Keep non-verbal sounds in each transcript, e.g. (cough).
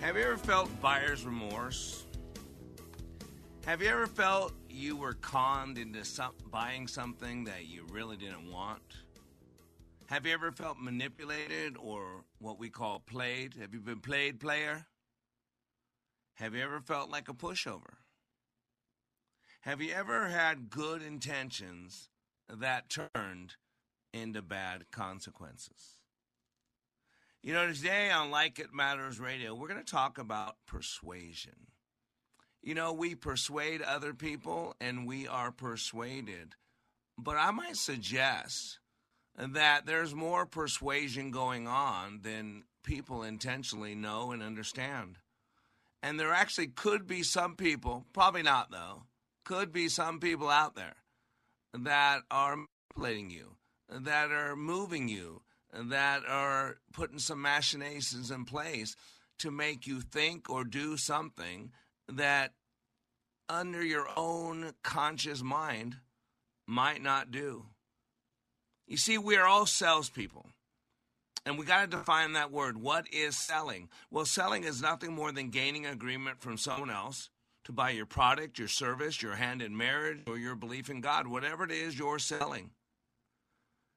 Have you ever felt buyer's remorse? Have you ever felt you were conned into some, buying something that you really didn't want? Have you ever felt manipulated or what we call played? Have you been played, player? Have you ever felt like a pushover? Have you ever had good intentions that turned into bad consequences? You know, today on Like It Matters Radio, we're going to talk about persuasion. You know, we persuade other people and we are persuaded. But I might suggest that there's more persuasion going on than people intentionally know and understand. And there actually could be some people, probably not though, could be some people out there that are manipulating you, that are moving you, that are putting some machinations in place to make you think or do something that under your own conscious mind might not do. You see, we are all salespeople. And we got to define that word. What is selling? Well, selling is nothing more than gaining agreement from someone else to buy your product, your service, your hand in marriage, or your belief in God, whatever it is you're selling.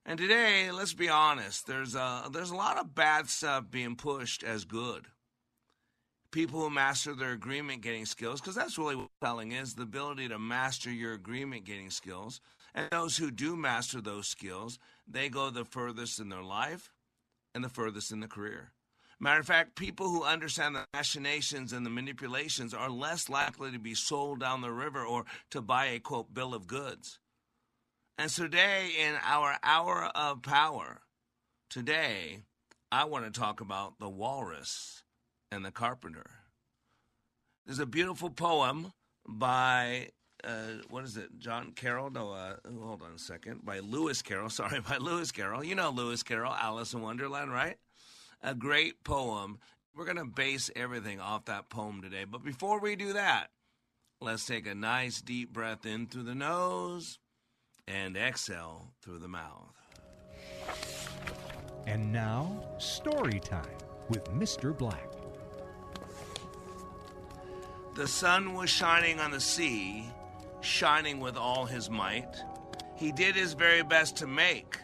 And today, let's be honest, there's a, there's a lot of bad stuff being pushed as good. People who master their agreement getting skills, because that's really what selling is the ability to master your agreement getting skills. And those who do master those skills, they go the furthest in their life and the furthest in the career. Matter of fact, people who understand the machinations and the manipulations are less likely to be sold down the river or to buy a quote bill of goods. And today, in our hour of power, today, I want to talk about the walrus and the carpenter. There's a beautiful poem by, uh, what is it, John Carroll? No, uh, hold on a second. By Lewis Carroll. (laughs) Sorry, by Lewis Carroll. You know Lewis Carroll, Alice in Wonderland, right? A great poem. We're going to base everything off that poem today. But before we do that, let's take a nice deep breath in through the nose and exhale through the mouth. And now, story time with Mr. Black. The sun was shining on the sea, shining with all his might. He did his very best to make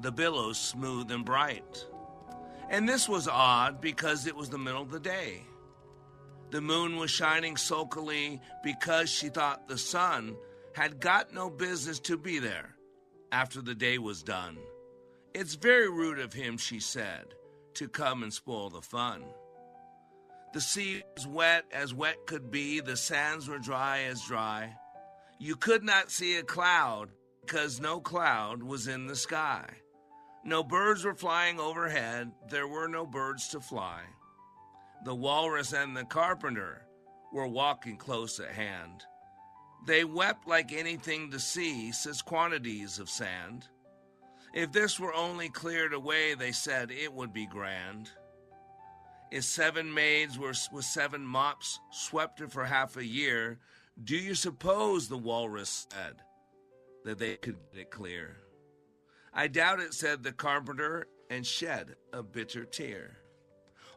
the billows smooth and bright. And this was odd because it was the middle of the day. The moon was shining sulkily because she thought the sun had got no business to be there after the day was done. It's very rude of him, she said, to come and spoil the fun. The sea was wet as wet could be, the sands were dry as dry. You could not see a cloud because no cloud was in the sky. No birds were flying overhead, there were no birds to fly. The walrus and the carpenter were walking close at hand. They wept like anything to see, says quantities of sand. If this were only cleared away, they said, it would be grand. If seven maids were with seven mops swept it for half a year, do you suppose, the walrus said, that they could get it clear? I doubt it, said the carpenter, and shed a bitter tear.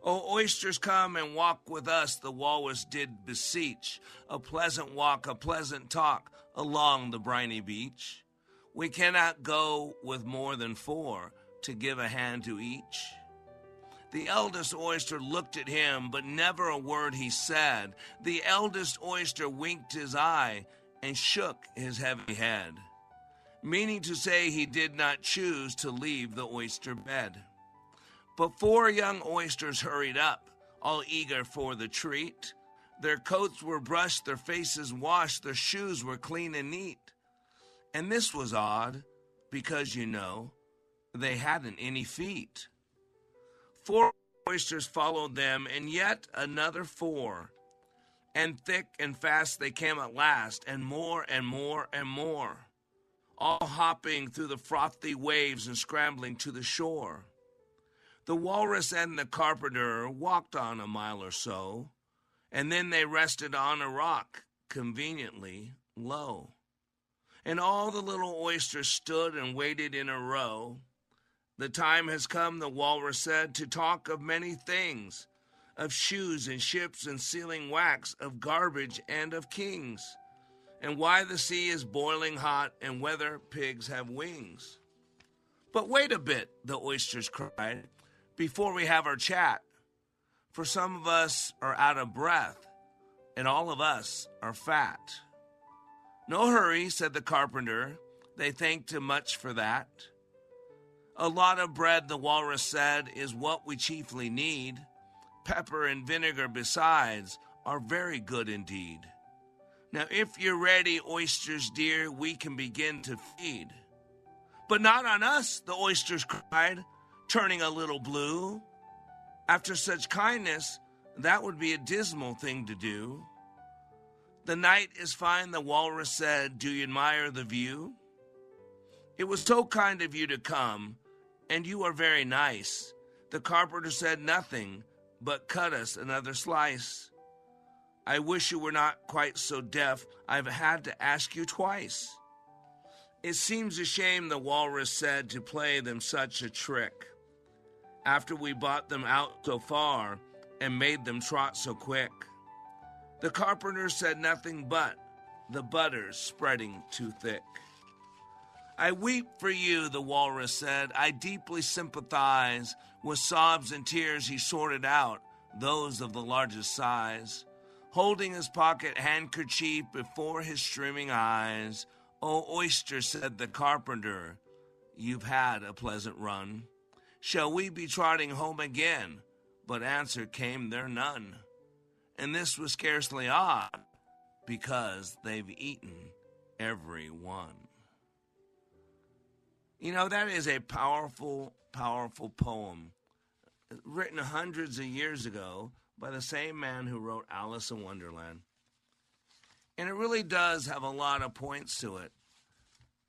O oysters, come and walk with us, the walrus did beseech. A pleasant walk, a pleasant talk along the briny beach. We cannot go with more than four to give a hand to each. The eldest oyster looked at him, but never a word he said. The eldest oyster winked his eye and shook his heavy head, meaning to say he did not choose to leave the oyster bed. But four young oysters hurried up, all eager for the treat. Their coats were brushed, their faces washed, their shoes were clean and neat. And this was odd, because you know, they hadn't any feet. Four oysters followed them, and yet another four. And thick and fast they came at last, and more and more and more, all hopping through the frothy waves and scrambling to the shore. The walrus and the carpenter walked on a mile or so, and then they rested on a rock, conveniently low. And all the little oysters stood and waited in a row. The time has come, the walrus said, to talk of many things of shoes and ships and sealing wax, of garbage and of kings, and why the sea is boiling hot and whether pigs have wings. But wait a bit, the oysters cried, before we have our chat. For some of us are out of breath, and all of us are fat. No hurry, said the carpenter. They thanked him much for that. A lot of bread, the walrus said, is what we chiefly need. Pepper and vinegar, besides, are very good indeed. Now, if you're ready, oysters dear, we can begin to feed. But not on us, the oysters cried, turning a little blue. After such kindness, that would be a dismal thing to do. The night is fine, the walrus said. Do you admire the view? It was so kind of you to come, and you are very nice. The carpenter said nothing, but cut us another slice. I wish you were not quite so deaf. I've had to ask you twice. It seems a shame, the walrus said, to play them such a trick. After we bought them out so far and made them trot so quick. The carpenter said nothing but, the butter's spreading too thick. I weep for you, the walrus said. I deeply sympathize. With sobs and tears, he sorted out those of the largest size. Holding his pocket handkerchief before his streaming eyes, O oyster, said the carpenter, you've had a pleasant run. Shall we be trotting home again? But answer came there none. And this was scarcely odd, because they've eaten every one. You know, that is a powerful, powerful poem written hundreds of years ago by the same man who wrote Alice in Wonderland. And it really does have a lot of points to it.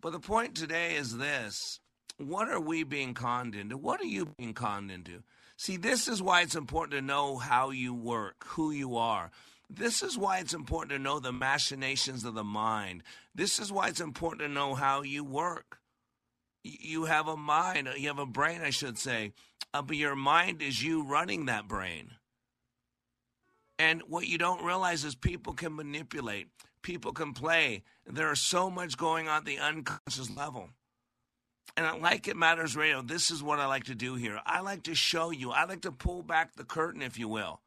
But the point today is this what are we being conned into? What are you being conned into? See, this is why it's important to know how you work, who you are. This is why it's important to know the machinations of the mind. This is why it's important to know how you work you have a mind, you have a brain, I should say, uh, but your mind is you running that brain. And what you don't realize is people can manipulate, people can play. There is so much going on at the unconscious level. And like It Matters Radio. This is what I like to do here. I like to show you, I like to pull back the curtain, if you will,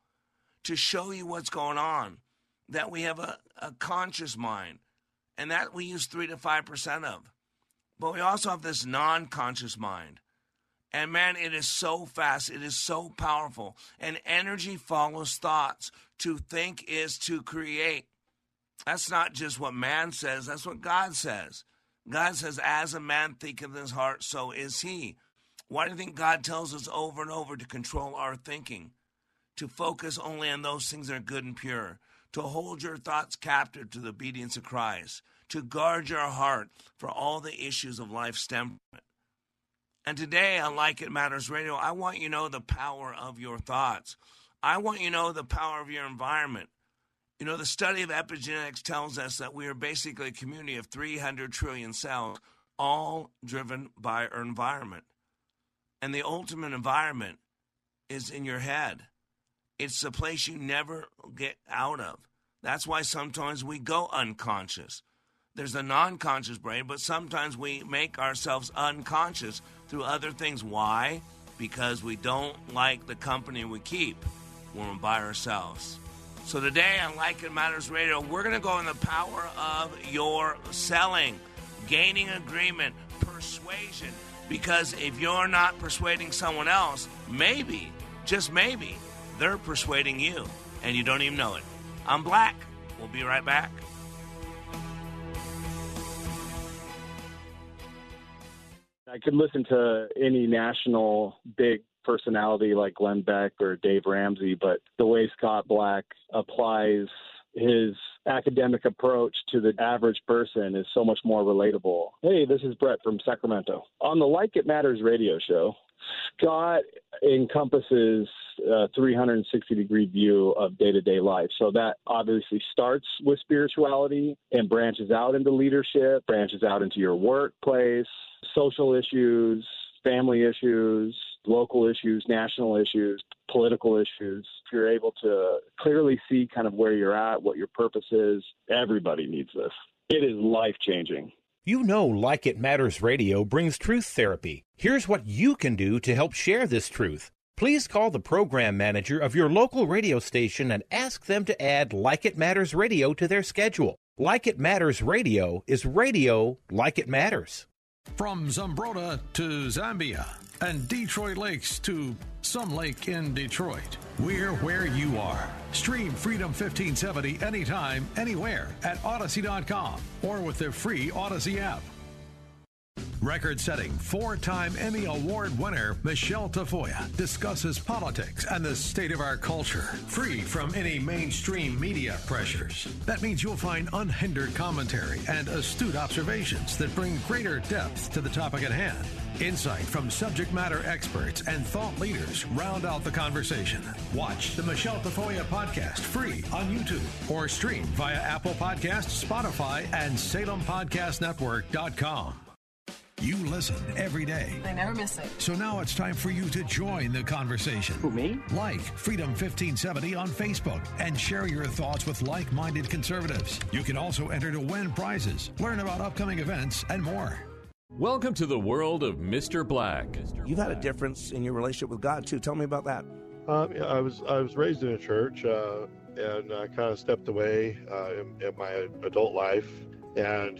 to show you what's going on. That we have a, a conscious mind, and that we use 3 to 5% of. But we also have this non conscious mind. And man, it is so fast. It is so powerful. And energy follows thoughts. To think is to create. That's not just what man says, that's what God says. God says, As a man thinketh in his heart, so is he. Why do you think God tells us over and over to control our thinking? To focus only on those things that are good and pure. To hold your thoughts captive to the obedience of Christ to guard your heart for all the issues of life's temperament. And today on Like It Matters Radio, I want you to know the power of your thoughts. I want you to know the power of your environment. You know, the study of epigenetics tells us that we are basically a community of 300 trillion cells, all driven by our environment. And the ultimate environment is in your head. It's the place you never get out of. That's why sometimes we go unconscious there's a non conscious brain, but sometimes we make ourselves unconscious through other things. Why? because we don't like the company we keep when we're by ourselves. So today on Like It Matters Radio, we're going to go in the power of your selling, gaining agreement, persuasion. Because if you're not persuading someone else, maybe, just maybe, they're persuading you and you don't even know it. I'm Black. We'll be right back. I could listen to any national big personality like Glenn Beck or Dave Ramsey, but the way Scott Black applies his academic approach to the average person is so much more relatable. Hey, this is Brett from Sacramento. On the Like It Matters radio show, Scott encompasses a 360 degree view of day to day life. So that obviously starts with spirituality and branches out into leadership, branches out into your workplace, social issues, family issues, local issues, national issues, political issues. If you're able to clearly see kind of where you're at, what your purpose is, everybody needs this. It is life changing. You know, Like It Matters Radio brings truth therapy. Here's what you can do to help share this truth. Please call the program manager of your local radio station and ask them to add Like It Matters Radio to their schedule. Like It Matters Radio is radio like it matters. From Zambroda to Zambia and Detroit Lakes to some lake in Detroit, we're where you are. Stream Freedom 1570 anytime, anywhere at Odyssey.com or with the free Odyssey app. Record setting, four time Emmy Award winner Michelle Tafoya discusses politics and the state of our culture, free from any mainstream media pressures. That means you'll find unhindered commentary and astute observations that bring greater depth to the topic at hand. Insight from subject matter experts and thought leaders round out the conversation. Watch the Michelle Tafoya podcast free on YouTube or stream via Apple Podcasts, Spotify, and SalemPodcastNetwork.com. You listen every day. I never miss it. So now it's time for you to join the conversation. Who, me? Like Freedom 1570 on Facebook and share your thoughts with like minded conservatives. You can also enter to win prizes, learn about upcoming events, and more. Welcome to the world of Mr. Black. You've had a difference in your relationship with God too. Tell me about that. Um, yeah, I was I was raised in a church, uh, and I kind of stepped away uh, in, in my adult life, and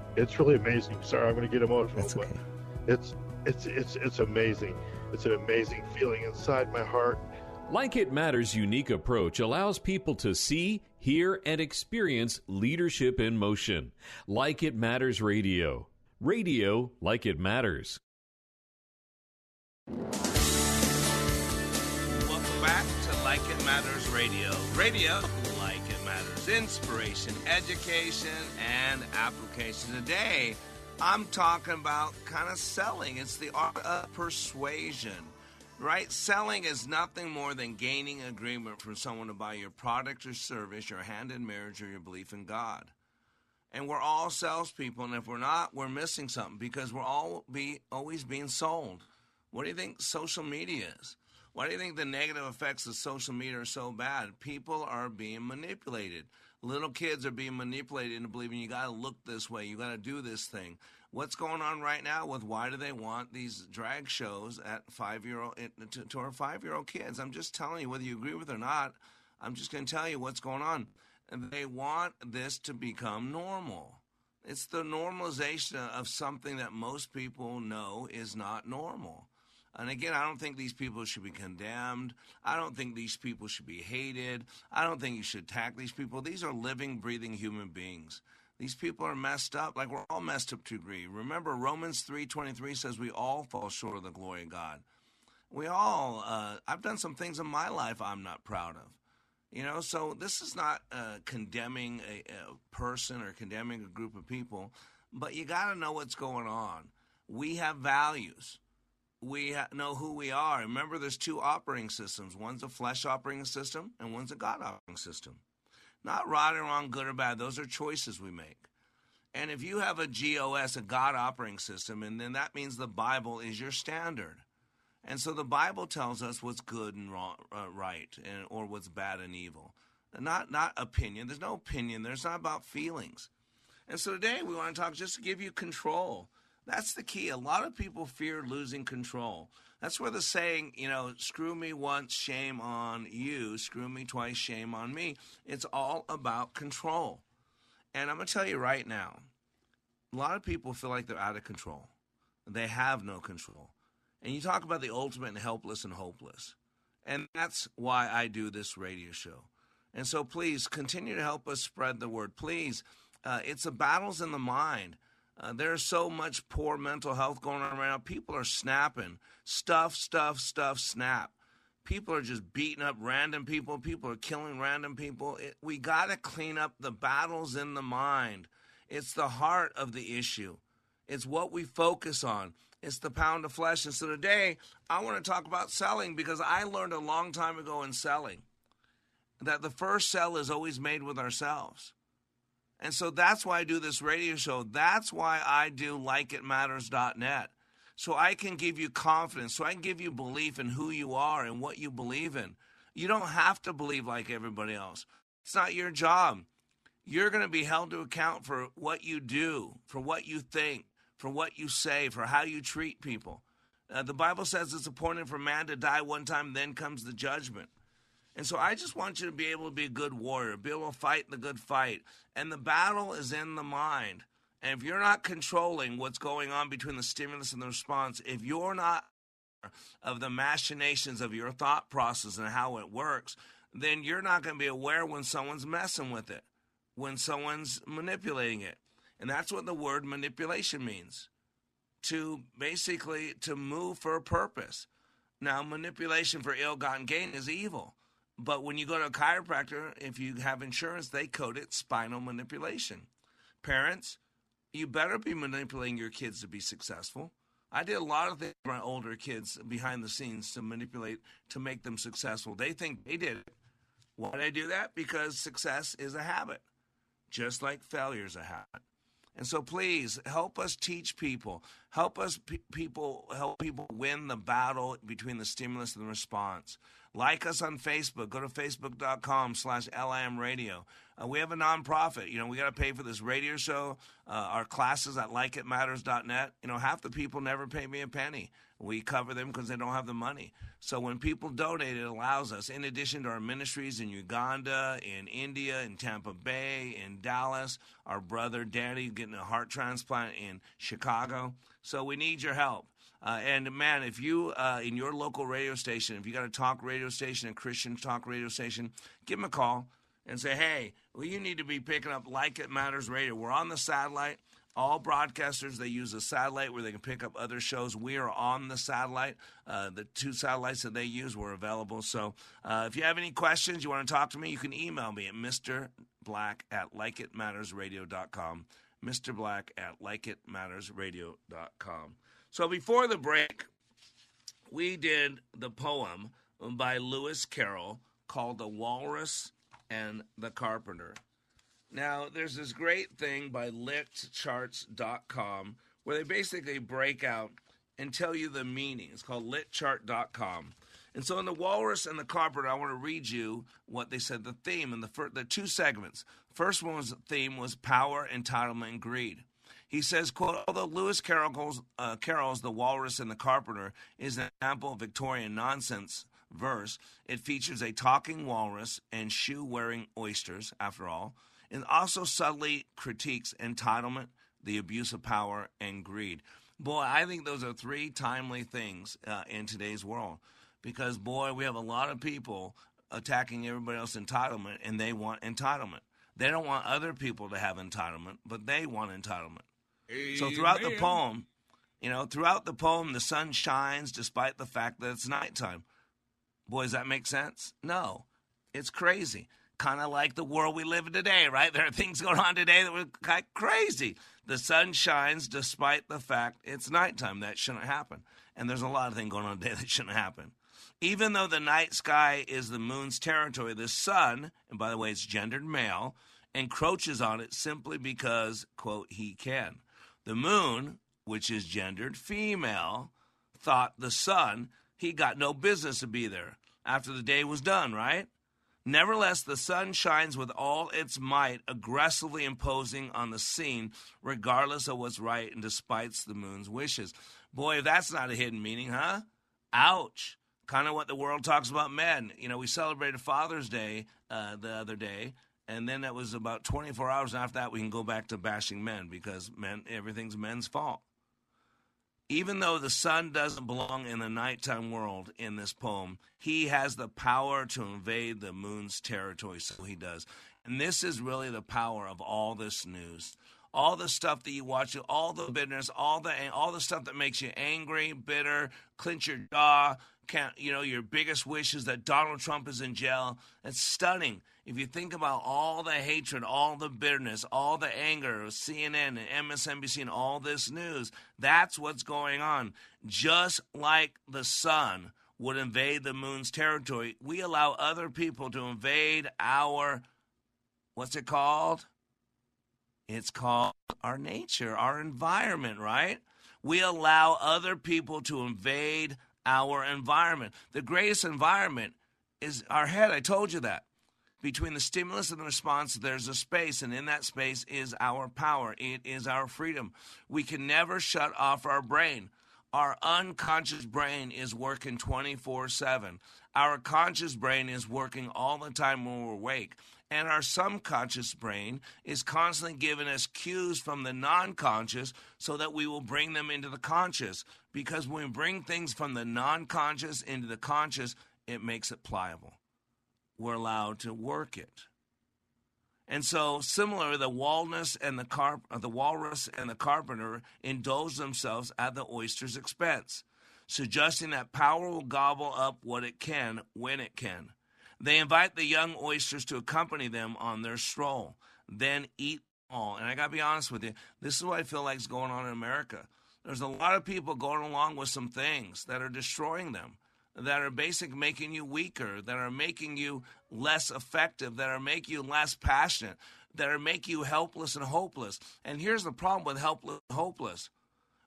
it's really amazing sorry i'm going to get emotional That's but it's it's it's it's amazing it's an amazing feeling inside my heart Like It Matters' unique approach allows people to see, hear, and experience leadership in motion. Like It Matters Radio. Radio like it matters. Welcome back to Like It Matters Radio. Radio, like it matters. Inspiration, education, and application. Today, I'm talking about kind of selling. It's the art of persuasion, right? Selling is nothing more than gaining agreement from someone to buy your product or service, your hand in marriage, or your belief in God. And we're all salespeople, and if we're not, we're missing something because we're all be always being sold. What do you think social media is? Why do you think the negative effects of social media are so bad? People are being manipulated. Little kids are being manipulated into believing you got to look this way, you got to do this thing. What's going on right now with why do they want these drag shows at five year old to, to our five year old kids? I'm just telling you whether you agree with it or not. I'm just going to tell you what's going on. They want this to become normal. It's the normalization of something that most people know is not normal. And again, I don't think these people should be condemned. I don't think these people should be hated. I don't think you should attack these people. These are living, breathing human beings. These people are messed up, like we're all messed up to a degree. Remember, Romans three twenty three says we all fall short of the glory of God. We all. Uh, I've done some things in my life I'm not proud of. You know, so this is not uh, condemning a, a person or condemning a group of people, but you got to know what's going on. We have values. We know who we are. Remember, there's two operating systems. One's a flesh operating system, and one's a God operating system. Not right or wrong, good or bad. Those are choices we make. And if you have a GOS, a God operating system, and then that means the Bible is your standard. And so the Bible tells us what's good and wrong, uh, right, and, or what's bad and evil. Not not opinion. There's no opinion. There's not about feelings. And so today we want to talk just to give you control. That's the key. A lot of people fear losing control. That's where the saying, you know, screw me once, shame on you, screw me twice, shame on me. It's all about control. And I'm going to tell you right now, a lot of people feel like they're out of control. They have no control. And you talk about the ultimate and helpless and hopeless. And that's why I do this radio show. And so please continue to help us spread the word. Please, uh, it's the battles in the mind. Uh, there's so much poor mental health going on right now. People are snapping. Stuff, stuff, stuff, snap. People are just beating up random people. People are killing random people. It, we got to clean up the battles in the mind. It's the heart of the issue. It's what we focus on. It's the pound of flesh. And so today, I want to talk about selling because I learned a long time ago in selling that the first sell is always made with ourselves. And so that's why I do this radio show. That's why I do likeitmatters.net. So I can give you confidence, so I can give you belief in who you are and what you believe in. You don't have to believe like everybody else. It's not your job. You're going to be held to account for what you do, for what you think, for what you say, for how you treat people. Uh, the Bible says it's appointed for man to die one time, then comes the judgment. And so I just want you to be able to be a good warrior, be able to fight the good fight. And the battle is in the mind. And if you're not controlling what's going on between the stimulus and the response, if you're not of the machinations of your thought process and how it works, then you're not going to be aware when someone's messing with it, when someone's manipulating it. And that's what the word manipulation means. To basically to move for a purpose. Now, manipulation for ill-gotten gain is evil. But when you go to a chiropractor, if you have insurance, they code it spinal manipulation. Parents, you better be manipulating your kids to be successful. I did a lot of things for my older kids behind the scenes to manipulate to make them successful. They think they did it. Why did I do that? Because success is a habit, just like failure is a habit. And so please help us teach people, help us pe- people help people win the battle between the stimulus and the response. Like us on Facebook. Go to facebook.com slash LIM radio. Uh, we have a nonprofit. You know, we got to pay for this radio show, uh, our classes at likeitmatters.net. You know, half the people never pay me a penny. We cover them because they don't have the money. So when people donate, it allows us, in addition to our ministries in Uganda, in India, in Tampa Bay, in Dallas, our brother Danny getting a heart transplant in Chicago. So we need your help. Uh, and man, if you uh, in your local radio station, if you got a talk radio station, a Christian talk radio station, give them a call and say, "Hey, well, you need to be picking up Like It Matters Radio. We're on the satellite. All broadcasters they use a satellite where they can pick up other shows. We are on the satellite. Uh, the two satellites that they use were available. So uh, if you have any questions, you want to talk to me, you can email me at Mr. Black at likeitmattersradio.com. Mr. Black at likeitmattersradio.com. So before the break, we did the poem by Lewis Carroll called The Walrus and the Carpenter. Now, there's this great thing by litcharts.com where they basically break out and tell you the meaning. It's called litchart.com. And so in the Walrus and the Carpenter, I want to read you what they said the theme and the the two segments. First one was theme was power, entitlement, and greed. He says, quote, although Lewis Carroll's, uh, Carroll's The Walrus and the Carpenter is an example of Victorian nonsense verse, it features a talking walrus and shoe wearing oysters, after all, and also subtly critiques entitlement, the abuse of power, and greed. Boy, I think those are three timely things uh, in today's world because, boy, we have a lot of people attacking everybody else's entitlement and they want entitlement. They don't want other people to have entitlement, but they want entitlement. So throughout the poem, you know, throughout the poem, the sun shines despite the fact that it's nighttime. Boy, does that make sense? No, it's crazy. kind of like the world we live in today, right? There are things going on today that were kind of crazy. The sun shines despite the fact it's nighttime. That shouldn't happen. And there's a lot of things going on today that shouldn't happen. Even though the night sky is the moon's territory, the sun, and by the way, it's gendered male, encroaches on it simply because, quote, he can. The moon, which is gendered female, thought the sun, he got no business to be there after the day was done, right? Nevertheless, the sun shines with all its might, aggressively imposing on the scene, regardless of what's right and despite the moon's wishes. Boy, if that's not a hidden meaning, huh? Ouch. Kind of what the world talks about men. You know, we celebrated Father's Day uh, the other day, and then that was about 24 hours after that we can go back to bashing men because men everything's men's fault even though the sun doesn't belong in the nighttime world in this poem, he has the power to invade the moon's territory, so he does. And this is really the power of all this news. All the stuff that you watch, all the bitterness, all the all the stuff that makes you angry, bitter, clench your jaw, can't, you know, your biggest wish is that Donald Trump is in jail. It's stunning. If you think about all the hatred, all the bitterness, all the anger of CNN and MSNBC and all this news, that's what's going on. Just like the sun would invade the moon's territory, we allow other people to invade our, what's it called? It's called our nature, our environment, right? We allow other people to invade our environment. The greatest environment is our head. I told you that between the stimulus and the response, there's a space, and in that space is our power. It is our freedom. We can never shut off our brain. Our unconscious brain is working 24 7. Our conscious brain is working all the time when we're awake. And our subconscious brain is constantly giving us cues from the non conscious so that we will bring them into the conscious. Because when we bring things from the non conscious into the conscious, it makes it pliable were allowed to work it. And so, similarly, the walrus and the carp, uh, the walrus and the carpenter indulge themselves at the oyster's expense, suggesting that power will gobble up what it can when it can. They invite the young oysters to accompany them on their stroll, then eat all. And I got to be honest with you, this is what I feel like is going on in America. There's a lot of people going along with some things that are destroying them that are basically making you weaker, that are making you less effective, that are making you less passionate, that are making you helpless and hopeless. And here's the problem with helpless hopeless.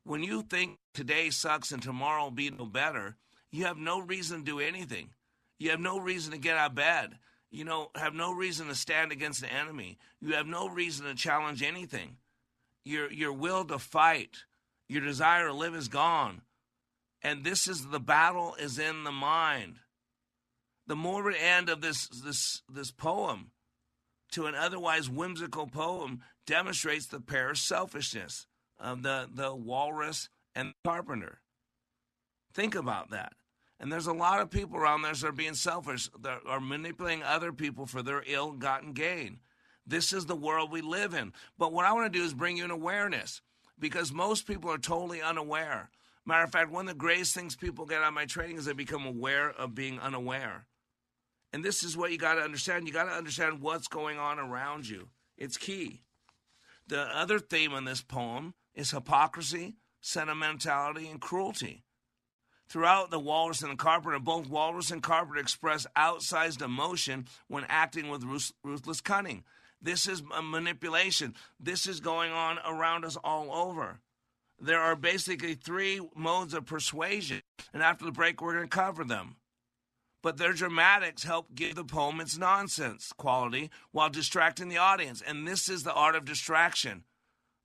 When you think today sucks and tomorrow will be no better, you have no reason to do anything. You have no reason to get out of bed. You know, have no reason to stand against the enemy. You have no reason to challenge anything. Your your will to fight, your desire to live is gone. And this is the battle is in the mind. The morbid end of this this this poem to an otherwise whimsical poem demonstrates the pair of selfishness of the, the walrus and the carpenter. Think about that. And there's a lot of people around there that are being selfish, that are manipulating other people for their ill gotten gain. This is the world we live in. But what I want to do is bring you an awareness because most people are totally unaware. Matter of fact, one of the greatest things people get out of my training is they become aware of being unaware. And this is what you got to understand. You got to understand what's going on around you. It's key. The other theme in this poem is hypocrisy, sentimentality, and cruelty. Throughout the Walrus and the Carpenter, both Walrus and Carpenter express outsized emotion when acting with ruthless cunning. This is manipulation. This is going on around us all over there are basically three modes of persuasion, and after the break, we're going to cover them. But their dramatics help give the poem its nonsense quality while distracting the audience. And this is the art of distraction,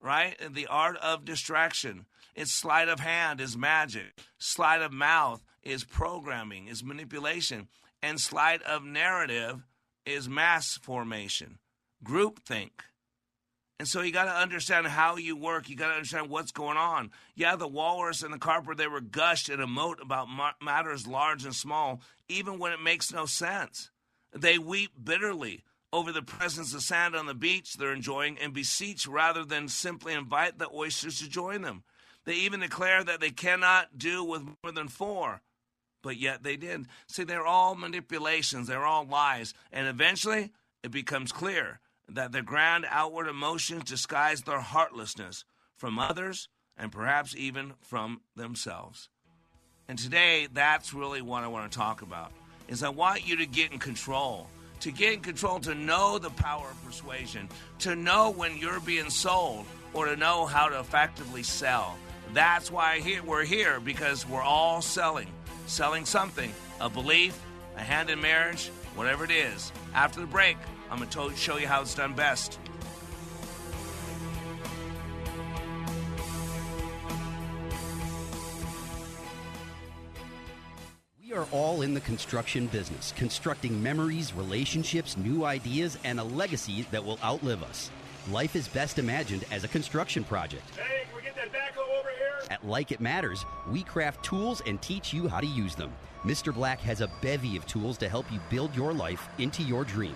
right? The art of distraction. It's sleight of hand is magic, sleight of mouth is programming, is manipulation, and sleight of narrative is mass formation, groupthink. And so you got to understand how you work. You got to understand what's going on. Yeah, the walrus and the carper, they were gushed and emote about matters large and small, even when it makes no sense. They weep bitterly over the presence of sand on the beach they're enjoying and beseech rather than simply invite the oysters to join them. They even declare that they cannot do with more than four, but yet they did. See, they're all manipulations, they're all lies. And eventually, it becomes clear that their grand outward emotions disguise their heartlessness from others and perhaps even from themselves. And today, that's really what I want to talk about. Is I want you to get in control, to get in control, to know the power of persuasion, to know when you're being sold, or to know how to effectively sell. That's why we're here because we're all selling, selling something, a belief, a hand in marriage, whatever it is. After the break, I'm going to show you how it's done best. We are all in the construction business, constructing memories, relationships, new ideas, and a legacy that will outlive us. Life is best imagined as a construction project. Hey, can we get that backhoe over here? At Like It Matters, we craft tools and teach you how to use them. Mr. Black has a bevy of tools to help you build your life into your dream.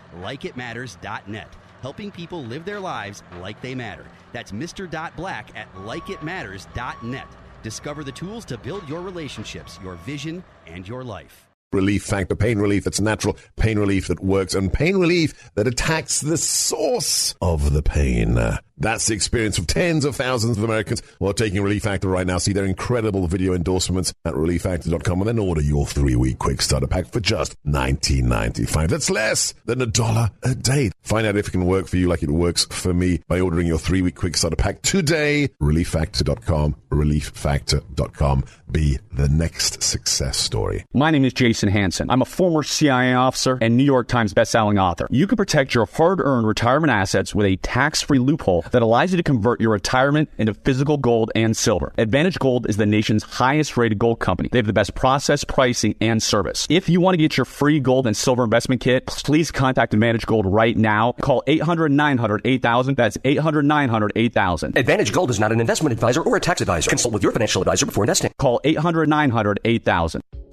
Likeitmatters.net. Helping people live their lives like they matter. That's Mr. Black at likeitmatters.net. Discover the tools to build your relationships, your vision, and your life. Relief Factor, pain relief that's natural, pain relief that works, and pain relief that attacks the source of the pain. That's the experience of tens of thousands of Americans who are taking Relief Factor right now. See their incredible video endorsements at relieffactor.com and then order your three week quick starter pack for just $19.95. That's less than a dollar a day. Find out if it can work for you like it works for me by ordering your three week quick starter pack today. Relieffactor.com, relieffactor.com. Be the next success story. My name is Jason Hanson. I'm a former CIA officer and New York Times bestselling author. You can protect your hard earned retirement assets with a tax free loophole that allows you to convert your retirement into physical gold and silver. Advantage Gold is the nation's highest rated gold company. They have the best process, pricing, and service. If you want to get your free gold and silver investment kit, please contact Advantage Gold right now. Call 800 900 8000. That's 800 900 8000. Advantage Gold is not an investment advisor or a tax advisor. Consult with your financial advisor before investing. Call 800 900 8000.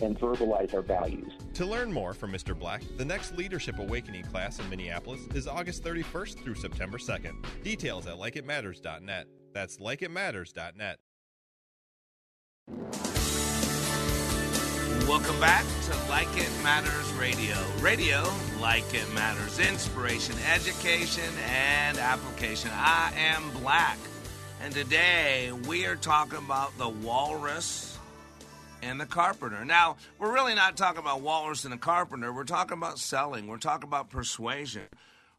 and verbalize our values to learn more from Mr. Black, the next Leadership Awakening class in Minneapolis is August 31st through September 2nd. Details at likeitmatters.net. That's likeitmatters.net. Welcome back to Like It Matters Radio. Radio, like it matters. Inspiration, education, and application. I am Black. And today we are talking about the walrus and the carpenter. Now, we're really not talking about Walrus and the carpenter. We're talking about selling. We're talking about persuasion.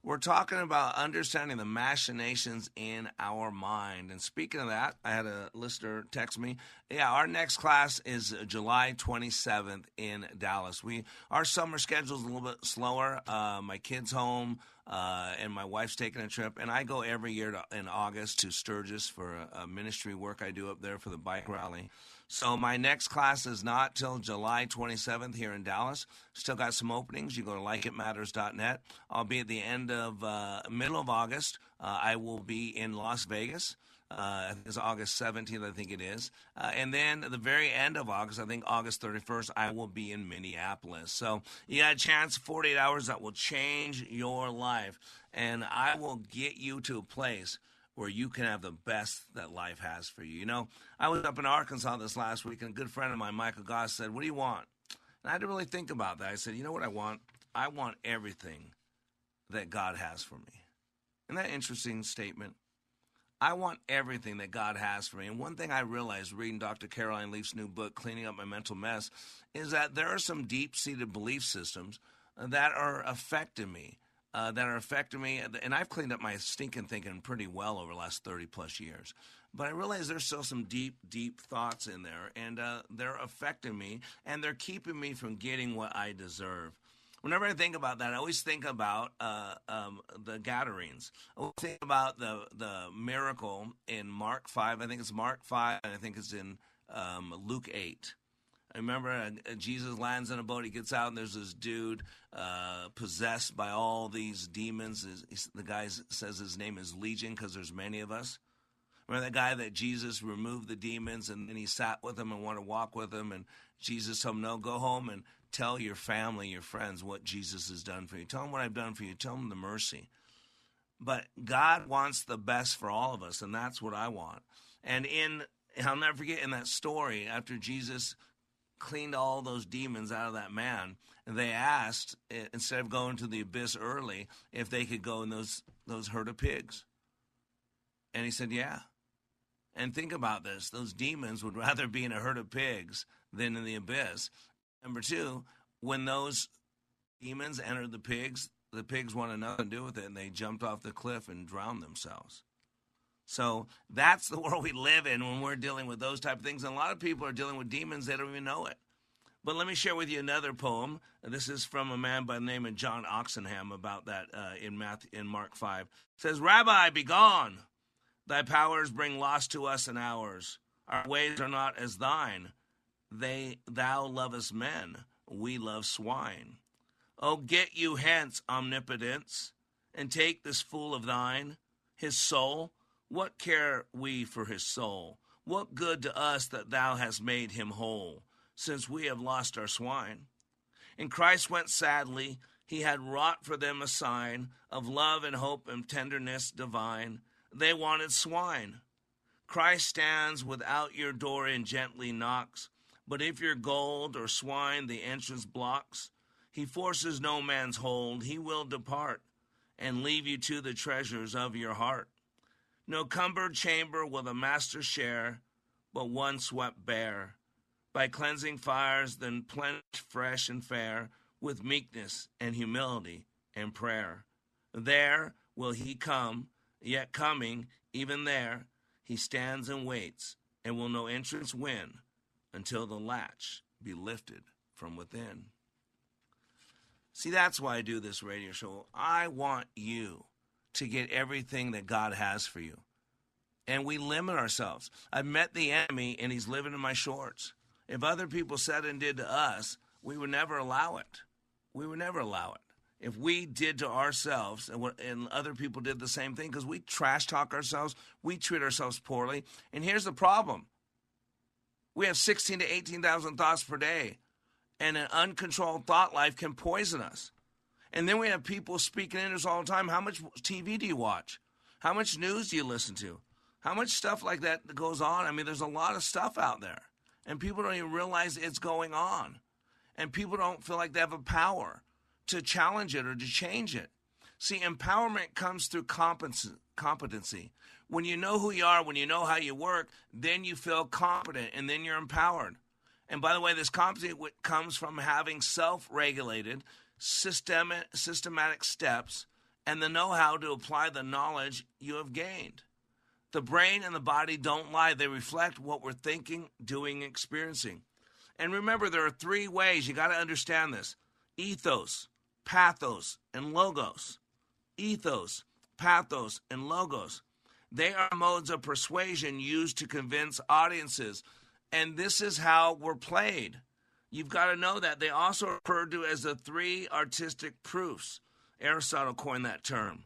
We're talking about understanding the machinations in our mind. And speaking of that, I had a listener text me. Yeah, our next class is July 27th in Dallas. We our summer schedule is a little bit slower. Uh, my kids home. Uh, and my wife's taking a trip, and I go every year to, in August to Sturgis for a, a ministry work I do up there for the bike rally. So my next class is not till July 27th here in Dallas. Still got some openings. You go to likeitmatters.net. I'll be at the end of uh, middle of August. Uh, I will be in Las Vegas. Uh, it's August 17th, I think it is. Uh, and then at the very end of August, I think August 31st, I will be in Minneapolis. So you got a chance, 48 hours that will change your life. And I will get you to a place where you can have the best that life has for you. You know, I was up in Arkansas this last week, and a good friend of mine, Michael Goss, said, What do you want? And I to really think about that. I said, You know what I want? I want everything that God has for me. Isn't that interesting statement? I want everything that God has for me. And one thing I realized reading Dr. Caroline Leaf's new book, Cleaning Up My Mental Mess, is that there are some deep seated belief systems that are affecting me. Uh, that are affecting me, and I've cleaned up my stinking thinking pretty well over the last 30 plus years. But I realize there's still some deep, deep thoughts in there, and uh, they're affecting me, and they're keeping me from getting what I deserve. Whenever I think about that, I always think about uh, um, the Gadarenes. I think about the the miracle in Mark five. I think it's Mark five, and I think it's in um, Luke eight. I remember uh, Jesus lands in a boat. He gets out, and there's this dude uh, possessed by all these demons. the guy says his name is Legion because there's many of us. Remember that guy that Jesus removed the demons, and then he sat with him and wanted to walk with him, and Jesus told him, "No, go home and tell your family, your friends, what Jesus has done for you. Tell them what I've done for you. Tell them the mercy." But God wants the best for all of us, and that's what I want. And in I'll never forget in that story after Jesus cleaned all those demons out of that man. And they asked, instead of going to the abyss early, if they could go in those, those herd of pigs. And he said, Yeah. And think about this those demons would (laughs) rather be in a herd of pigs than in the abyss. Number two, when those demons entered the pigs, the pigs wanted nothing to do with it and they jumped off the cliff and drowned themselves. So that's the (laughs) world we live in when we're dealing with those type of things. And a lot of people are dealing with demons, they don't even know it. But let me share with you another poem. This is from a man by the name of John Oxenham about that uh, in Matthew, in Mark 5. It says, Rabbi, be gone. Thy powers bring loss to us and ours. Our ways are not as thine. They thou lovest men, we love swine. Oh, get you hence, omnipotence, and take this fool of thine, his soul, what care we for his soul? What good to us that thou hast made him whole, since we have lost our swine? And Christ went sadly, he had wrought for them a sign of love and hope and tenderness divine. They wanted swine. Christ stands without your door and gently knocks, but if your gold or swine the entrance blocks, he forces no man's hold, he will depart and leave you to the treasures of your heart. No cumbered chamber will the master share, but one swept bare by cleansing fires, then plenished fresh and fair with meekness and humility and prayer. There will he come, yet coming, even there, he stands and waits, and will no entrance win until the latch be lifted from within. See, that's why I do this radio show. I want you to get everything that God has for you. And we limit ourselves. I've met the enemy and he's living in my shorts. If other people said and did to us, we would never allow it. We would never allow it. If we did to ourselves and, and other people did the same thing, because we trash talk ourselves, we treat ourselves poorly. And here's the problem we have 16 to 18,000 thoughts per day, and an uncontrolled thought life can poison us. And then we have people speaking in us all the time. How much TV do you watch? How much news do you listen to? How much stuff like that goes on? I mean, there's a lot of stuff out there, and people don't even realize it's going on. And people don't feel like they have a power to challenge it or to change it. See, empowerment comes through competency. When you know who you are, when you know how you work, then you feel competent and then you're empowered. And by the way, this competency comes from having self regulated, systemic, systematic steps and the know how to apply the knowledge you have gained. The brain and the body don't lie, they reflect what we're thinking, doing, experiencing. And remember, there are three ways you got to understand this ethos, pathos, and logos. Ethos, pathos, and logos. They are modes of persuasion used to convince audiences. And this is how we're played. You've got to know that. They also referred to as the three artistic proofs. Aristotle coined that term.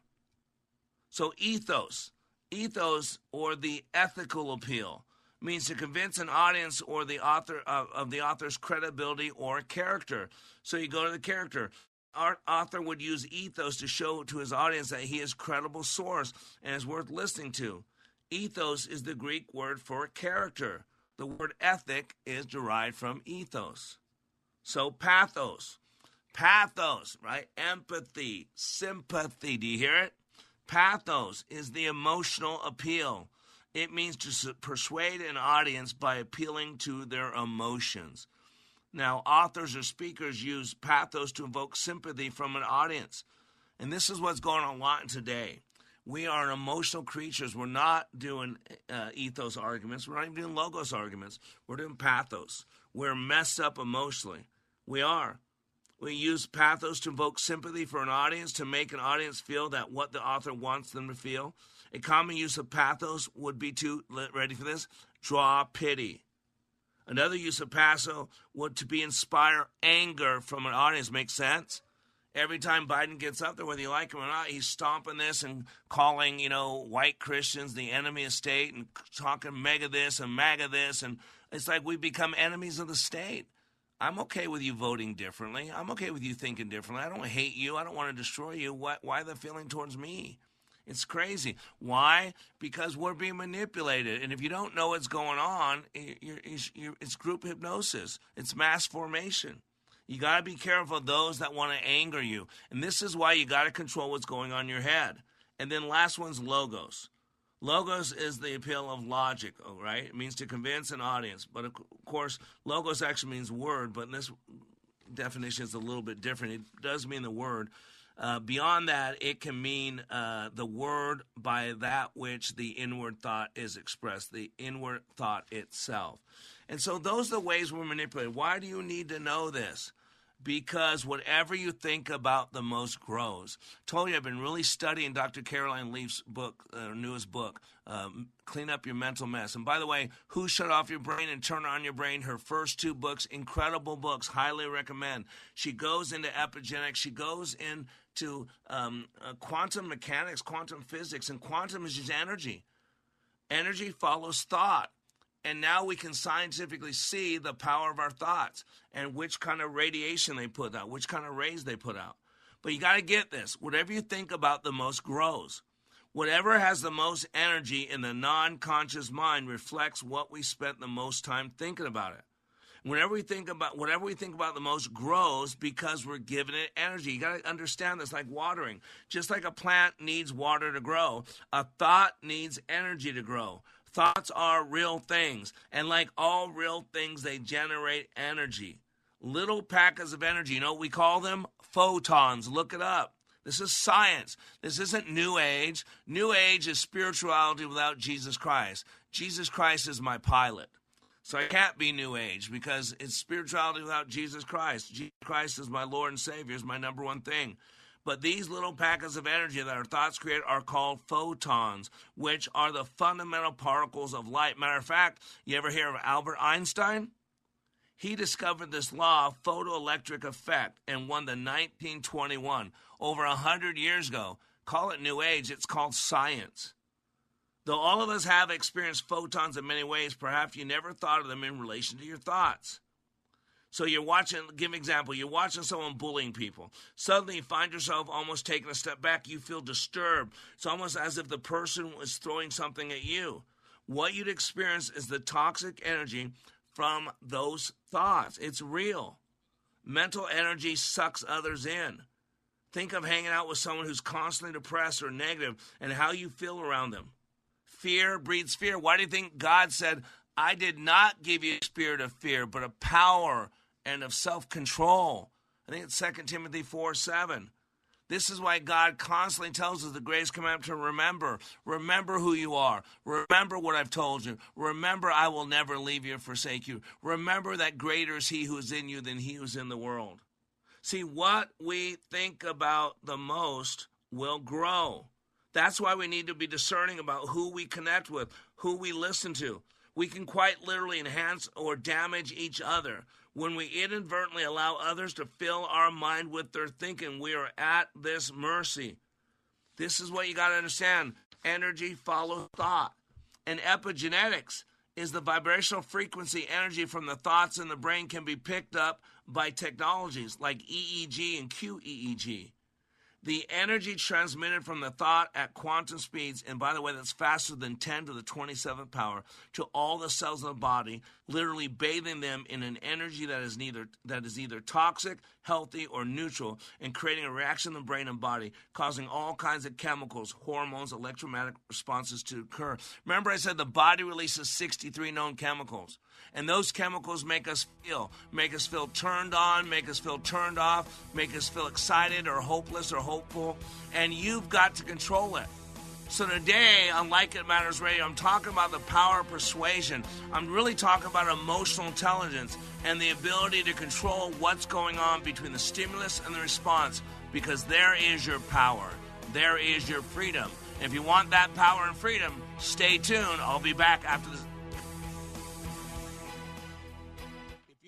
So, ethos, ethos or the ethical appeal means to convince an audience or the author of, of, the author's credibility or character. So you go to the character. Our author would use ethos to show to his audience that he is credible source and is worth listening to. Ethos is the Greek word for character. The word ethic is derived from ethos. So pathos. Pathos, right? Empathy, sympathy. Do you hear it? Pathos is the emotional appeal. It means to persuade an audience by appealing to their emotions. Now, authors or speakers use pathos to invoke sympathy from an audience. And this is what's going on a lot today. We are emotional creatures. We're not doing uh, ethos arguments. We're not even doing logos arguments. We're doing pathos. We're messed up emotionally. We are. We use pathos to invoke sympathy for an audience, to make an audience feel that what the author wants them to feel. A common use of pathos would be to, ready for this, draw pity. Another use of pathos would to be inspire anger from an audience. Makes sense? Every time Biden gets up there, whether you like him or not, he's stomping this and calling, you know, white Christians the enemy of state and talking mega this and maga this. And it's like we become enemies of the state. I'm okay with you voting differently. I'm okay with you thinking differently. I don't hate you. I don't want to destroy you. Why, why the feeling towards me? It's crazy. Why? Because we're being manipulated. And if you don't know what's going on, you're, you're, it's group hypnosis, it's mass formation. You got to be careful of those that want to anger you. And this is why you got to control what's going on in your head. And then last one's logos. Logos is the appeal of logic, oh, right? It means to convince an audience. But of course, logos actually means word, but in this definition is a little bit different. It does mean the word. Uh, beyond that, it can mean uh, the word by that which the inward thought is expressed, the inward thought itself. And so those are the ways we're manipulated. Why do you need to know this? Because whatever you think about the most grows. told you I've been really studying Dr. Caroline Leaf's book, uh, newest book, um, Clean Up Your Mental Mess. And by the way, Who Shut Off Your Brain and Turn On Your Brain, her first two books, incredible books, highly recommend. She goes into epigenetics, she goes into um, uh, quantum mechanics, quantum physics, and quantum is just energy. Energy follows thought. And now we can scientifically see the power of our thoughts and which kind of radiation they put out, which kind of rays they put out. But you got to get this whatever you think about the most grows. Whatever has the most energy in the non conscious mind reflects what we spent the most time thinking about it. Whenever we think about whatever we think about the most grows because we're giving it energy. You got to understand this like watering. Just like a plant needs water to grow, a thought needs energy to grow. Thoughts are real things, and like all real things, they generate energy. Little packets of energy. You know we call them? Photons. Look it up. This is science. This isn't New Age. New Age is spirituality without Jesus Christ. Jesus Christ is my pilot. So I can't be New Age because it's spirituality without Jesus Christ. Jesus Christ is my Lord and Savior, is my number one thing. But these little packets of energy that our thoughts create are called photons, which are the fundamental particles of light. Matter of fact, you ever hear of Albert Einstein? He discovered this law of photoelectric effect and won the 1921, over 100 years ago. Call it New Age, it's called science. Though all of us have experienced photons in many ways, perhaps you never thought of them in relation to your thoughts. So you're watching, give an example, you're watching someone bullying people. Suddenly you find yourself almost taking a step back. You feel disturbed. It's almost as if the person was throwing something at you. What you'd experience is the toxic energy from those thoughts. It's real. Mental energy sucks others in. Think of hanging out with someone who's constantly depressed or negative and how you feel around them. Fear breeds fear. Why do you think God said, I did not give you a spirit of fear, but a power and of self control? I think it's 2 Timothy 4 7. This is why God constantly tells us the greatest commandment to remember. Remember who you are. Remember what I've told you. Remember I will never leave you or forsake you. Remember that greater is he who is in you than he who is in the world. See, what we think about the most will grow. That's why we need to be discerning about who we connect with, who we listen to. We can quite literally enhance or damage each other. When we inadvertently allow others to fill our mind with their thinking, we are at this mercy. This is what you got to understand energy follows thought. And epigenetics is the vibrational frequency energy from the thoughts in the brain can be picked up by technologies like EEG and QEEG. The energy transmitted from the thought at quantum speeds, and by the way, that's faster than 10 to the 27th power, to all the cells of the body, literally bathing them in an energy that is neither that is either toxic, healthy, or neutral, and creating a reaction in the brain and body, causing all kinds of chemicals, hormones, electromagnetic responses to occur. Remember, I said the body releases 63 known chemicals. And those chemicals make us feel, make us feel turned on, make us feel turned off, make us feel excited or hopeless or hopeful. And you've got to control it. So today on Like It Matters Radio, I'm talking about the power of persuasion. I'm really talking about emotional intelligence and the ability to control what's going on between the stimulus and the response because there is your power. There is your freedom. If you want that power and freedom, stay tuned. I'll be back after this.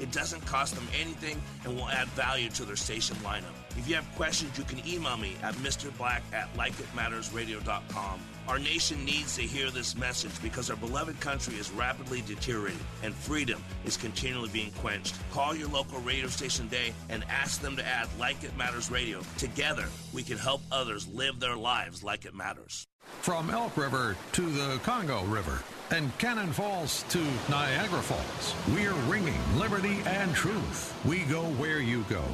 It doesn't cost them anything and will add value to their station lineup. If you have questions, you can email me at mrblack at likeitmattersradio.com. Our nation needs to hear this message because our beloved country is rapidly deteriorating and freedom is continually being quenched. Call your local radio station today and ask them to add Like It Matters Radio. Together, we can help others live their lives like it matters. From Elk River to the Congo River and Cannon Falls to Niagara Falls, we're ringing liberty and truth. We go where you go.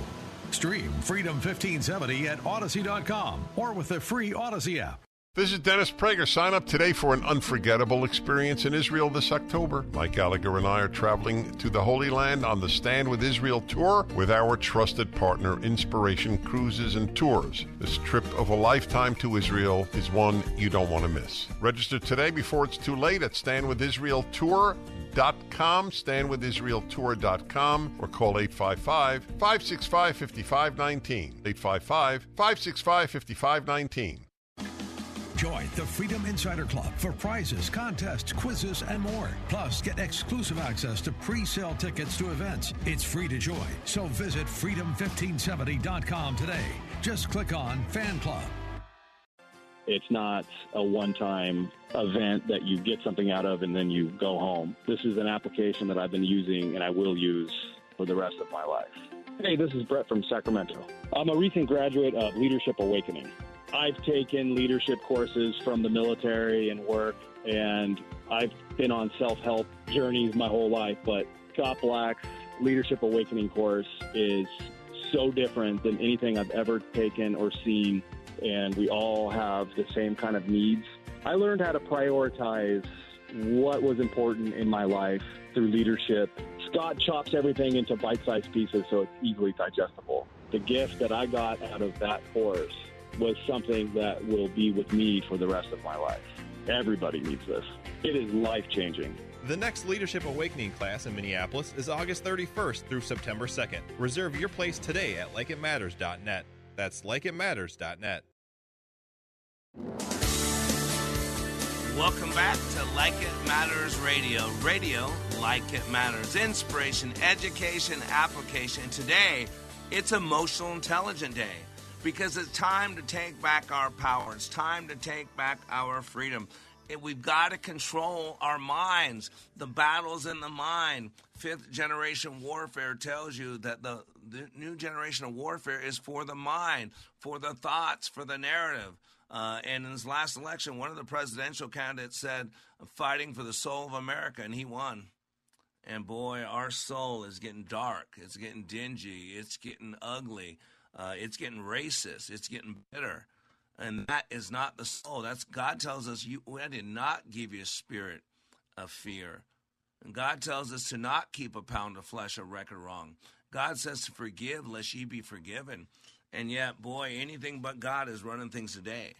Stream Freedom 1570 at Audacy.com or with the free Audacy app. Visit Dennis Prager. Sign up today for an unforgettable experience in Israel this October. Mike Gallagher and I are traveling to the Holy Land on the Stand with Israel tour with our trusted partner, Inspiration Cruises and Tours. This trip of a lifetime to Israel is one you don't want to miss. Register today before it's too late at standwithisraeltour.com, standwithisraeltour.com, or call 855 565 5519. 855 565 5519. Join the Freedom Insider Club for prizes, contests, quizzes, and more. Plus, get exclusive access to pre sale tickets to events. It's free to join, so visit freedom1570.com today. Just click on Fan Club. It's not a one time event that you get something out of and then you go home. This is an application that I've been using and I will use for the rest of my life. Hey, this is Brett from Sacramento. I'm a recent graduate of Leadership Awakening. I've taken leadership courses from the military and work, and I've been on self help journeys my whole life. But Scott Black's Leadership Awakening course is so different than anything I've ever taken or seen, and we all have the same kind of needs. I learned how to prioritize what was important in my life through leadership. Scott chops everything into bite sized pieces so it's easily digestible. The gift that I got out of that course was something that will be with me for the rest of my life. Everybody needs this. It is life changing. The next Leadership Awakening class in Minneapolis is August 31st through September 2nd. Reserve your place today at likeitmatters.net. That's likeitmatters.net. Welcome back to Like It Matters Radio. Radio, like it matters. Inspiration, education, application. Today, it's Emotional Intelligence Day because it's time to take back our power. It's time to take back our freedom. we've got to control our minds. The battle's in the mind. Fifth generation warfare tells you that the, the new generation of warfare is for the mind, for the thoughts, for the narrative. Uh, and in his last election, one of the presidential candidates said, fighting for the soul of America, and he won. And boy, our soul is getting dark. It's getting dingy. It's getting ugly. Uh, it's getting racist. It's getting bitter. And that is not the soul. That's God tells us, you, I did not give you a spirit of fear. And God tells us to not keep a pound of flesh a record wrong. God says to forgive lest ye be forgiven. And yet, boy, anything but God is running things today.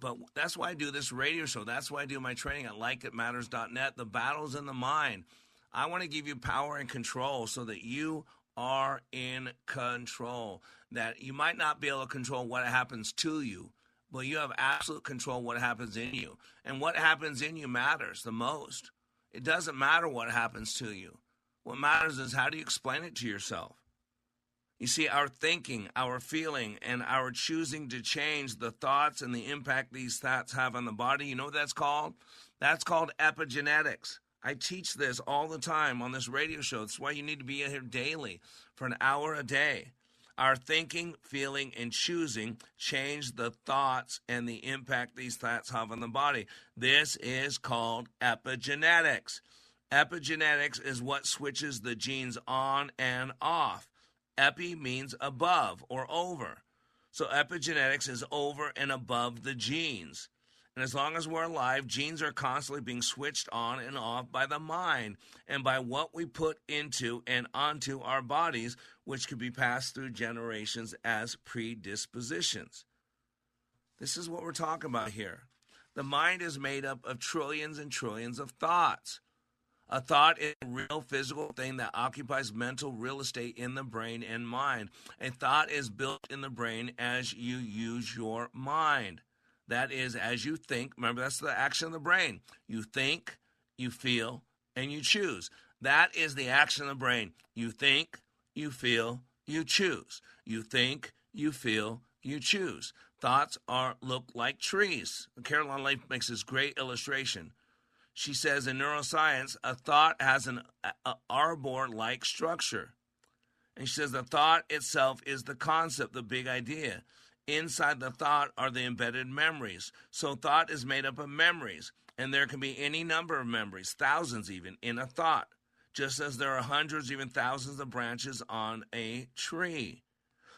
But that's why I do this radio show. That's why I do my training at likeitmatters.net. The battle's in the mind. I want to give you power and control so that you are in control. That you might not be able to control what happens to you, but you have absolute control what happens in you. And what happens in you matters the most. It doesn't matter what happens to you. What matters is how do you explain it to yourself? You see, our thinking, our feeling, and our choosing to change the thoughts and the impact these thoughts have on the body, you know what that's called? That's called epigenetics. I teach this all the time on this radio show. That's why you need to be here daily for an hour a day. Our thinking, feeling, and choosing change the thoughts and the impact these thoughts have on the body. This is called epigenetics. Epigenetics is what switches the genes on and off. Epi means above or over. So epigenetics is over and above the genes. And as long as we're alive, genes are constantly being switched on and off by the mind and by what we put into and onto our bodies, which could be passed through generations as predispositions. This is what we're talking about here. The mind is made up of trillions and trillions of thoughts. A thought is a real physical thing that occupies mental real estate in the brain and mind. A thought is built in the brain as you use your mind. That is, as you think, remember that's the action of the brain. You think, you feel, and you choose. That is the action of the brain. You think, you feel, you choose. You think, you feel, you choose. Thoughts are look like trees. Caroline Leaf makes this great illustration. She says in neuroscience, a thought has an arbor like structure. And she says the thought itself is the concept, the big idea. Inside the thought are the embedded memories. So thought is made up of memories, and there can be any number of memories, thousands even, in a thought, just as there are hundreds, even thousands of branches on a tree.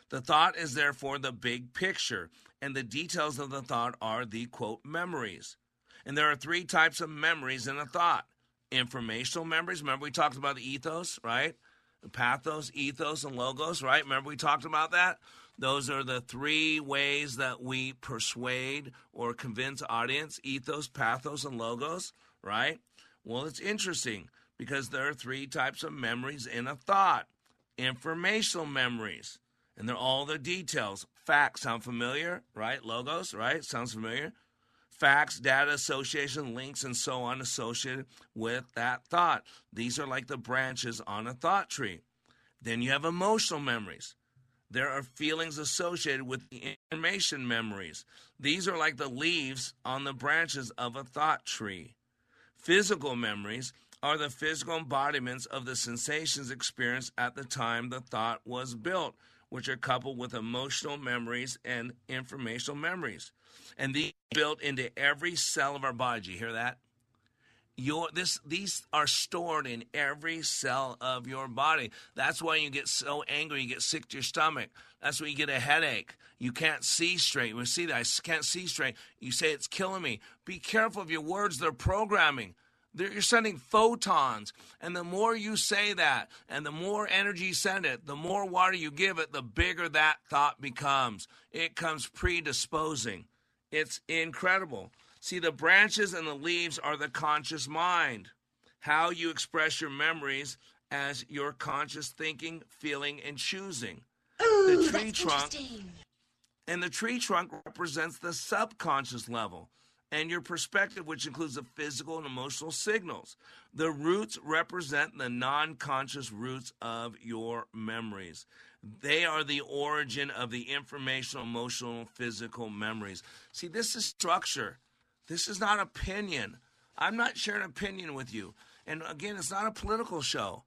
The thought is therefore the big picture, and the details of the thought are the quote memories. And there are three types of memories in a thought informational memories. Remember, we talked about the ethos, right? The Pathos, ethos, and logos, right? Remember, we talked about that? Those are the three ways that we persuade or convince audience ethos, pathos, and logos, right? Well, it's interesting because there are three types of memories in a thought informational memories, and they're all the details. Facts sound familiar, right? Logos, right? Sounds familiar facts, data, association, links, and so on associated with that thought. These are like the branches on a thought tree. Then you have emotional memories. There are feelings associated with the information memories. These are like the leaves on the branches of a thought tree. Physical memories are the physical embodiments of the sensations experienced at the time the thought was built, which are coupled with emotional memories and informational memories and these built into every cell of our body. Do you hear that? Your this these are stored in every cell of your body. That's why you get so angry, you get sick to your stomach. That's why you get a headache. You can't see straight. We see that I can't see straight. You say it's killing me. Be careful of your words. They're programming. They're, you're sending photons, and the more you say that, and the more energy you send it, the more water you give it, the bigger that thought becomes. It comes predisposing. It's incredible. See, the branches and the leaves are the conscious mind. How you express your memories as your conscious thinking, feeling, and choosing. Ooh, the tree trunk and the tree trunk represents the subconscious level and your perspective, which includes the physical and emotional signals. The roots represent the non conscious roots of your memories. They are the origin of the informational, emotional, physical memories. See, this is structure. This is not opinion. I'm not sharing opinion with you. And again, it's not a political show.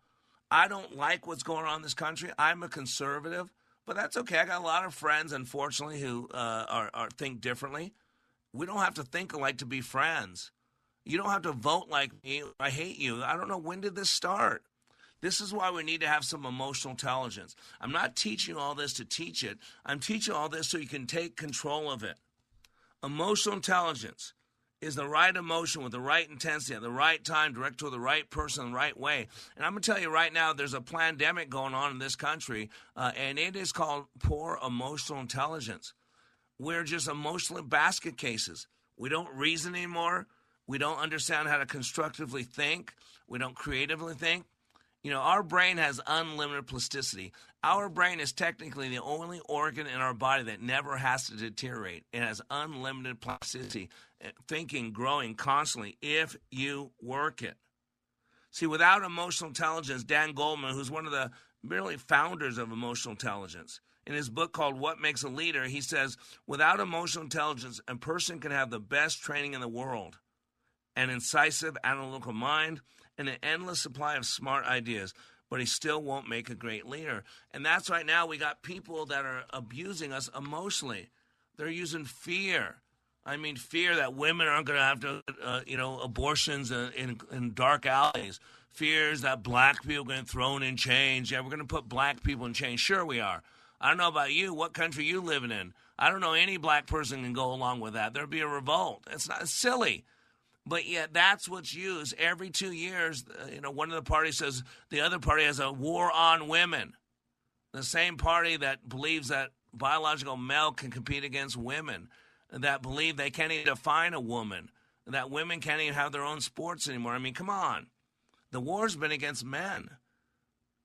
I don't like what's going on in this country. I'm a conservative, but that's okay. I got a lot of friends, unfortunately, who uh, are, are think differently. We don't have to think alike to be friends. You don't have to vote like me. I hate you. I don't know when did this start. This is why we need to have some emotional intelligence. I'm not teaching all this to teach it. I'm teaching all this so you can take control of it. Emotional intelligence is the right emotion with the right intensity at the right time, direct to the right person the right way. And I'm going to tell you right now, there's a pandemic going on in this country, uh, and it is called poor emotional intelligence. We're just emotional basket cases. We don't reason anymore. We don't understand how to constructively think. We don't creatively think. You know, our brain has unlimited plasticity. Our brain is technically the only organ in our body that never has to deteriorate. It has unlimited plasticity, eh, thinking, growing constantly if you work it. See, without emotional intelligence, Dan Goleman, who's one of the really founders of emotional intelligence, in his book called What Makes a Leader, he says, without emotional intelligence, a person can have the best training in the world, an incisive analytical mind, and an endless supply of smart ideas, but he still won't make a great leader. And that's right now we got people that are abusing us emotionally. They're using fear. I mean, fear that women aren't going to have to, uh, you know, abortions in, in, dark alleys. Fears that black people are going to thrown in chains. Yeah, we're going to put black people in chains. Sure, we are. I don't know about you. What country you living in? I don't know any black person can go along with that. There'd be a revolt. It's not it's silly. But yet, that's what's used every two years. Uh, you know, one of the parties says the other party has a war on women. The same party that believes that biological male can compete against women, that believe they can't even define a woman, that women can't even have their own sports anymore. I mean, come on. The war's been against men.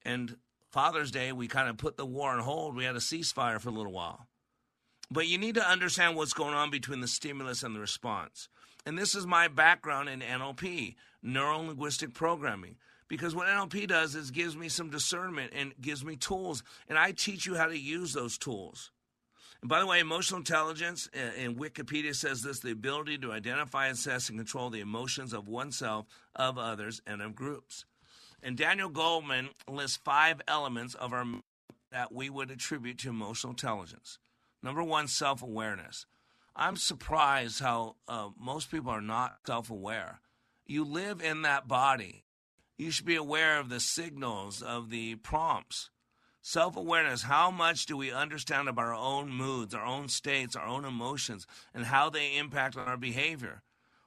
And Father's Day, we kind of put the war on hold. We had a ceasefire for a little while. But you need to understand what's going on between the stimulus and the response. And this is my background in NLP, neuro linguistic programming. Because what NLP does is gives me some discernment and gives me tools, and I teach you how to use those tools. And by the way, emotional intelligence uh, in Wikipedia says this the ability to identify, assess, and control the emotions of oneself, of others, and of groups. And Daniel Goleman lists five elements of our that we would attribute to emotional intelligence. Number one, self awareness. I'm surprised how uh, most people are not self aware. You live in that body. You should be aware of the signals, of the prompts. Self awareness how much do we understand about our own moods, our own states, our own emotions, and how they impact on our behavior?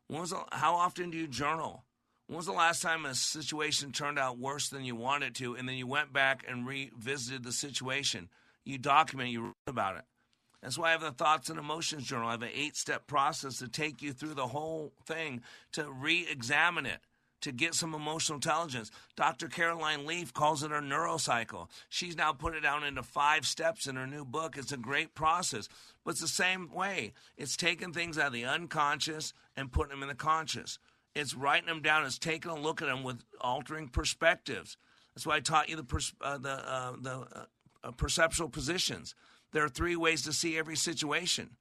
The, how often do you journal? When was the last time a situation turned out worse than you wanted to, and then you went back and revisited the situation? You document, you wrote about it. That's why I have the thoughts and emotions journal. I have an eight step process to take you through the whole thing to re examine it, to get some emotional intelligence. Dr. Caroline Leaf calls it a neurocycle. She's now put it down into five steps in her new book. It's a great process, but it's the same way. It's taking things out of the unconscious and putting them in the conscious. It's writing them down. It's taking a look at them with altering perspectives. That's why I taught you the pers- uh, the uh, the uh, uh perceptual positions. There are three ways to see every situation.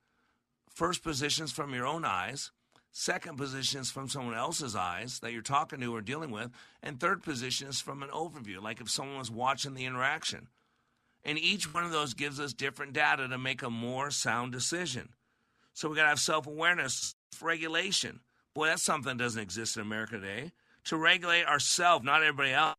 First positions from your own eyes. Second position is from someone else's eyes that you're talking to or dealing with. And third position is from an overview, like if someone was watching the interaction. And each one of those gives us different data to make a more sound decision. So we got to have self awareness, regulation. Boy, that's something that doesn't exist in America today. To regulate ourselves, not everybody else.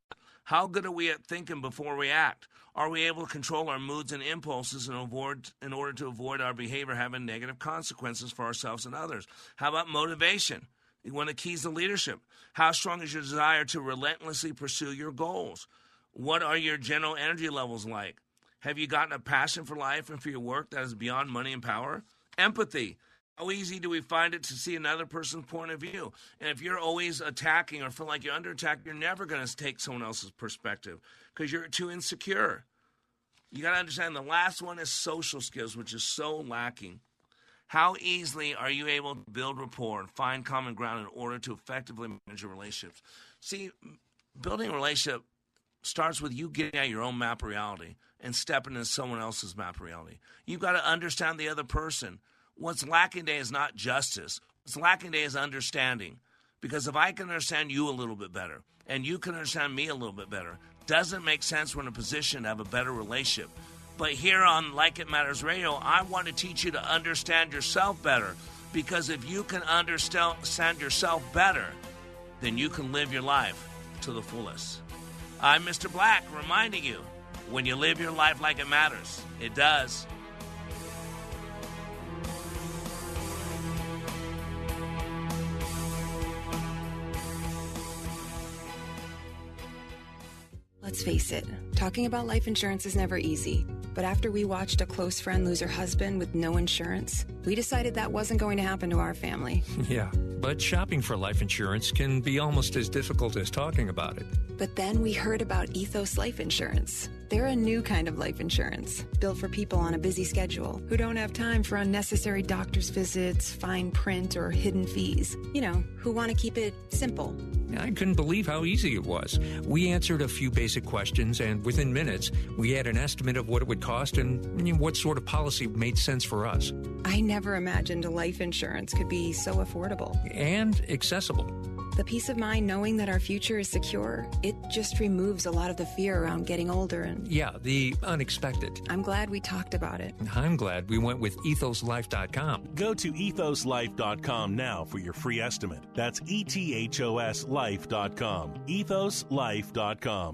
How good are we at thinking before we act? Are we able to control our moods and impulses in, avoid, in order to avoid our behavior having negative consequences for ourselves and others? How about motivation? One of the keys to leadership. How strong is your desire to relentlessly pursue your goals? What are your general energy levels like? Have you gotten a passion for life and for your work that is beyond money and power? Empathy. How easy do we find it to see another person's point of view? And if you're always attacking or feel like you're under attack, you're never going to take someone else's perspective because you're too insecure. You got to understand the last one is social skills, which is so lacking. How easily are you able to build rapport and find common ground in order to effectively manage your relationships? See, building a relationship starts with you getting out your own map reality and stepping into someone else's map reality. You've got to understand the other person. What's lacking today is not justice. What's lacking today is understanding. Because if I can understand you a little bit better and you can understand me a little bit better, doesn't make sense we're in a position to have a better relationship. But here on Like It Matters Radio, I want to teach you to understand yourself better. Because if you can understand yourself better, then you can live your life to the fullest. I'm Mr. Black reminding you when you live your life like it matters, it does. Let's face it, talking about life insurance is never easy. But after we watched a close friend lose her husband with no insurance, we decided that wasn't going to happen to our family. (laughs) Yeah. but shopping for life insurance can be almost as difficult as talking about it. But then we heard about Ethos Life Insurance. They're a new kind of life insurance, built for people on a busy schedule who don't have time for unnecessary doctor's visits, fine print, or hidden fees. You know, who want to keep it simple. I couldn't believe how easy it was. We answered a few basic questions, and within minutes, we had an estimate of what it would cost and what sort of policy made sense for us. I never imagined a life insurance could be so affordable and accessible. The peace of mind knowing that our future is secure, it just removes a lot of the fear around getting older and. Yeah, the unexpected. I'm glad we talked about it. I'm glad we went with ethoslife.com. Go to ethoslife.com now for your free estimate. That's E T H O S life.com. Ethoslife.com.